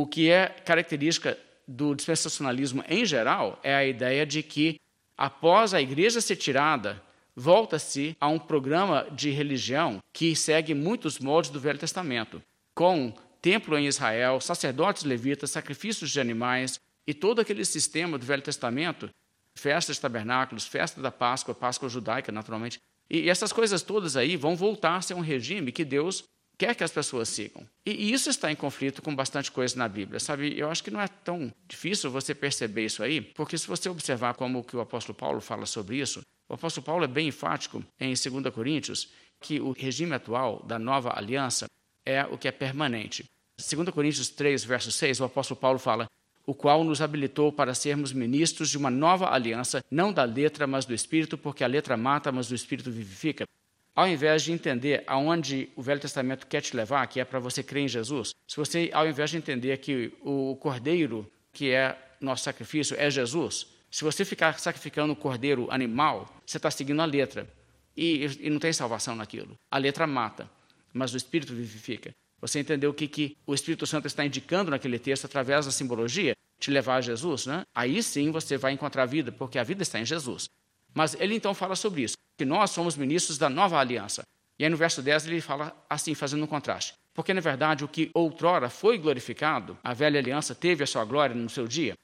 O que é característica do dispensacionalismo em geral é a ideia de que, após a igreja ser tirada, volta-se a um programa de religião que segue muitos moldes do Velho Testamento, com templo em Israel, sacerdotes levitas, sacrifícios de animais e todo aquele sistema do Velho Testamento, festas de tabernáculos, festa da Páscoa, Páscoa judaica, naturalmente. E essas coisas todas aí vão voltar a ser um regime que Deus quer que as pessoas sigam. E isso está em conflito com bastante coisa na Bíblia, sabe? Eu acho que não é tão difícil você perceber isso aí, porque se você observar como que o apóstolo Paulo fala sobre isso, o apóstolo Paulo é bem enfático em 2 Coríntios que o regime atual da nova aliança é o que é permanente. 2 Coríntios 3, verso 6, o apóstolo Paulo fala: o qual nos habilitou para sermos ministros de uma nova aliança, não da letra, mas do Espírito, porque a letra mata, mas o Espírito vivifica. Ao invés de entender aonde o Velho Testamento quer te levar, que é para você crer em Jesus, se você, ao invés de entender que o cordeiro, que é nosso sacrifício, é Jesus, se você ficar sacrificando o cordeiro animal, você está seguindo a letra. E, e não tem salvação naquilo. A letra mata, mas o Espírito vivifica. Você entendeu o que, que o Espírito Santo está indicando naquele texto através da simbologia? Te levar a Jesus, né? Aí sim você vai encontrar a vida, porque a vida está em Jesus. Mas ele então fala sobre isso, que nós somos ministros da nova aliança. E aí no verso 10 ele fala assim, fazendo um contraste. Porque na verdade o que outrora foi glorificado, a velha aliança teve a sua glória no seu dia,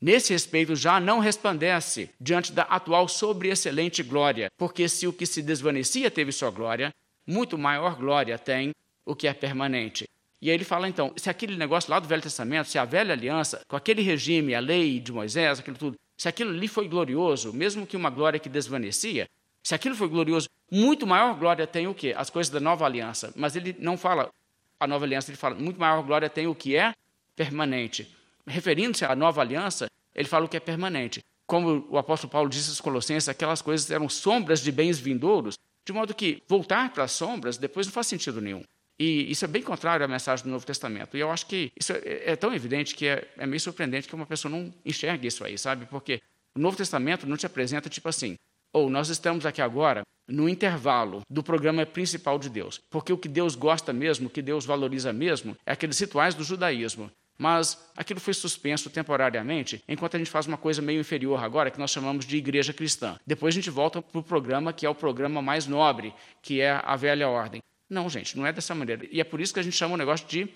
nesse respeito já não resplandece diante da atual sobreexcelente glória, porque se o que se desvanecia teve sua glória, muito maior glória tem o que é permanente. E aí ele fala então, se aquele negócio lá do Velho Testamento, se a velha aliança, com aquele regime, a lei de Moisés, aquilo tudo, se aquilo ali foi glorioso, mesmo que uma glória que desvanecia, se aquilo foi glorioso, muito maior glória tem o quê? As coisas da nova aliança. Mas ele não fala a nova aliança, ele fala muito maior glória tem o que é permanente. Referindo-se à nova aliança, ele fala o que é permanente. Como o apóstolo Paulo disse aos Colossenses, aquelas coisas eram sombras de bens vindouros, de modo que voltar para as sombras depois não faz sentido nenhum. E isso é bem contrário à mensagem do Novo Testamento. E eu acho que isso é, é tão evidente que é, é, meio surpreendente que uma pessoa não enxergue isso aí, sabe? Porque o Novo Testamento não te apresenta tipo assim, ou oh, nós estamos aqui agora no intervalo do programa principal de Deus. Porque o que Deus gosta mesmo, o que Deus valoriza mesmo, é aqueles rituais do judaísmo. Mas aquilo foi suspenso temporariamente, enquanto a gente faz uma coisa meio inferior agora, que nós chamamos de igreja cristã. Depois a gente volta para o programa que é o programa mais nobre, que é a velha ordem. Não, gente, não é dessa maneira. E é por isso que a gente chama o negócio de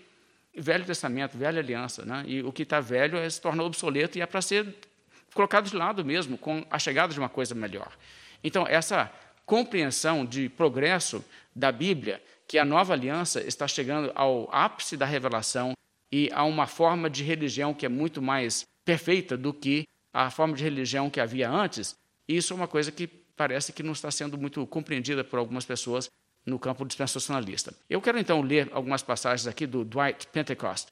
Velho Testamento, Velha Aliança. Né? E o que está velho é, se torna obsoleto e é para ser colocado de lado mesmo, com a chegada de uma coisa melhor. Então, essa compreensão de progresso da Bíblia, que a nova aliança está chegando ao ápice da revelação e a uma forma de religião que é muito mais perfeita do que a forma de religião que havia antes, isso é uma coisa que parece que não está sendo muito compreendida por algumas pessoas no campo dispensacionalista. Eu quero então ler algumas passagens aqui do Dwight Pentecost.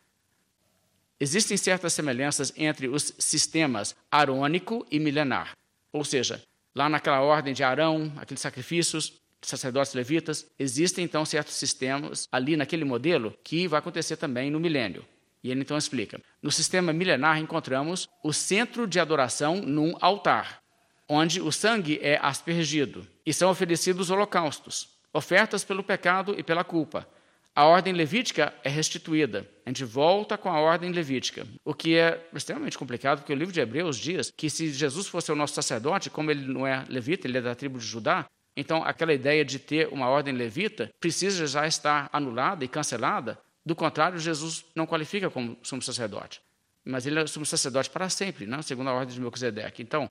Existem certas semelhanças entre os sistemas arônico e milenar, ou seja, lá naquela ordem de Arão, aqueles sacrifícios, sacerdotes levitas, existem então certos sistemas ali naquele modelo que vai acontecer também no milênio. E ele então explica. No sistema milenar encontramos o centro de adoração num altar, onde o sangue é aspergido e são oferecidos holocaustos ofertas pelo pecado e pela culpa. A ordem levítica é restituída. A gente volta com a ordem levítica, o que é extremamente complicado, porque o livro de Hebreus diz que se Jesus fosse o nosso sacerdote, como ele não é levita, ele é da tribo de Judá, então aquela ideia de ter uma ordem levita precisa já estar anulada e cancelada. Do contrário, Jesus não qualifica como sumo sacerdote. Mas ele é sumo sacerdote para sempre, né? segundo a ordem de Melquisedeque. Então,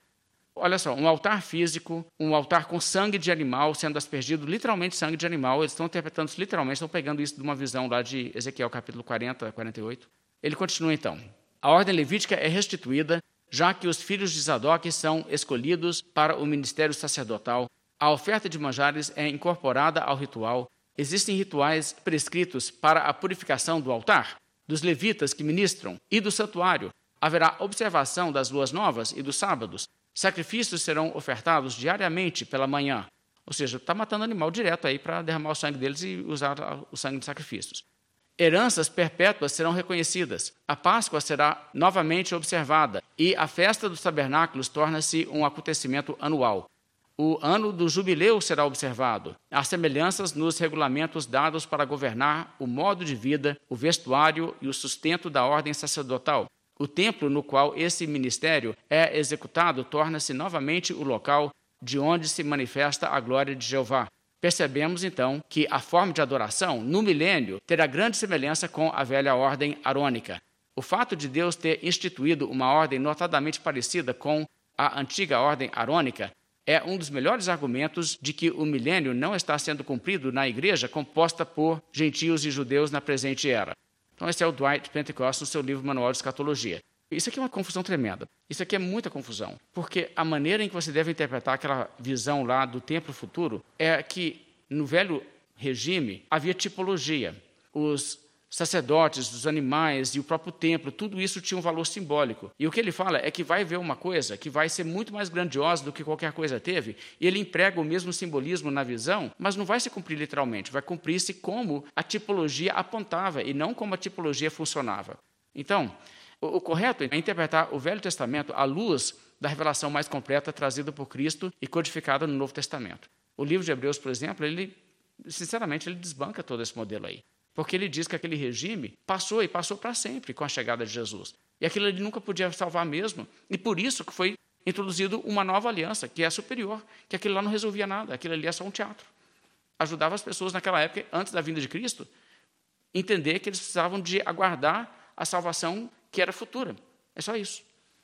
Olha só, um altar físico, um altar com sangue de animal sendo aspergido, literalmente sangue de animal. Eles estão interpretando isso literalmente, estão pegando isso de uma visão lá de Ezequiel capítulo 40, 48. Ele continua então. A ordem levítica é restituída, já que os filhos de Zadok são escolhidos para o ministério sacerdotal. A oferta de manjares é incorporada ao ritual. Existem rituais prescritos para a purificação do altar, dos levitas que ministram e do santuário. Haverá observação das luas novas e dos sábados, Sacrifícios serão ofertados diariamente pela manhã. Ou seja, está matando animal direto aí para derramar o sangue deles e usar o sangue de sacrifícios. Heranças perpétuas serão reconhecidas. A Páscoa será novamente observada e a festa dos tabernáculos torna-se um acontecimento anual. O ano do jubileu será observado. Há semelhanças nos regulamentos dados para governar o modo de vida, o vestuário e o sustento da ordem sacerdotal. O templo no qual esse ministério é executado torna-se novamente o local de onde se manifesta a glória de Jeová. Percebemos então que a forma de adoração no milênio terá grande semelhança com a velha ordem arônica. O fato de Deus ter instituído uma ordem notadamente parecida com a antiga ordem arônica é um dos melhores argumentos de que o milênio não está sendo cumprido na igreja composta por gentios e judeus na presente era. Então, esse é o Dwight Pentecost no seu livro Manual de Escatologia. Isso aqui é uma confusão tremenda. Isso aqui é muita confusão. Porque a maneira em que você deve interpretar aquela visão lá do templo futuro é que no velho regime havia tipologia. Os sacerdotes, dos animais e o próprio templo, tudo isso tinha um valor simbólico. E o que ele fala é que vai haver uma coisa que vai ser muito mais grandiosa do que qualquer coisa teve, ele emprega o mesmo simbolismo na visão, mas não vai se cumprir literalmente, vai cumprir-se como a tipologia apontava e não como a tipologia funcionava. Então, o, o correto é interpretar o Velho Testamento à luz da revelação mais completa trazida por Cristo e codificada no Novo Testamento. O livro de Hebreus, por exemplo, ele, sinceramente, ele desbanca todo esse modelo aí. Porque ele diz que aquele regime passou e passou para sempre com a chegada de Jesus. E aquilo ele nunca podia salvar mesmo. E por isso que foi introduzido uma nova aliança, que é superior, que aquilo lá não resolvia nada, aquilo ali é só um teatro. Ajudava as pessoas naquela época, antes da vinda de Cristo, entender que eles precisavam de aguardar a salvação que era futura. É só isso.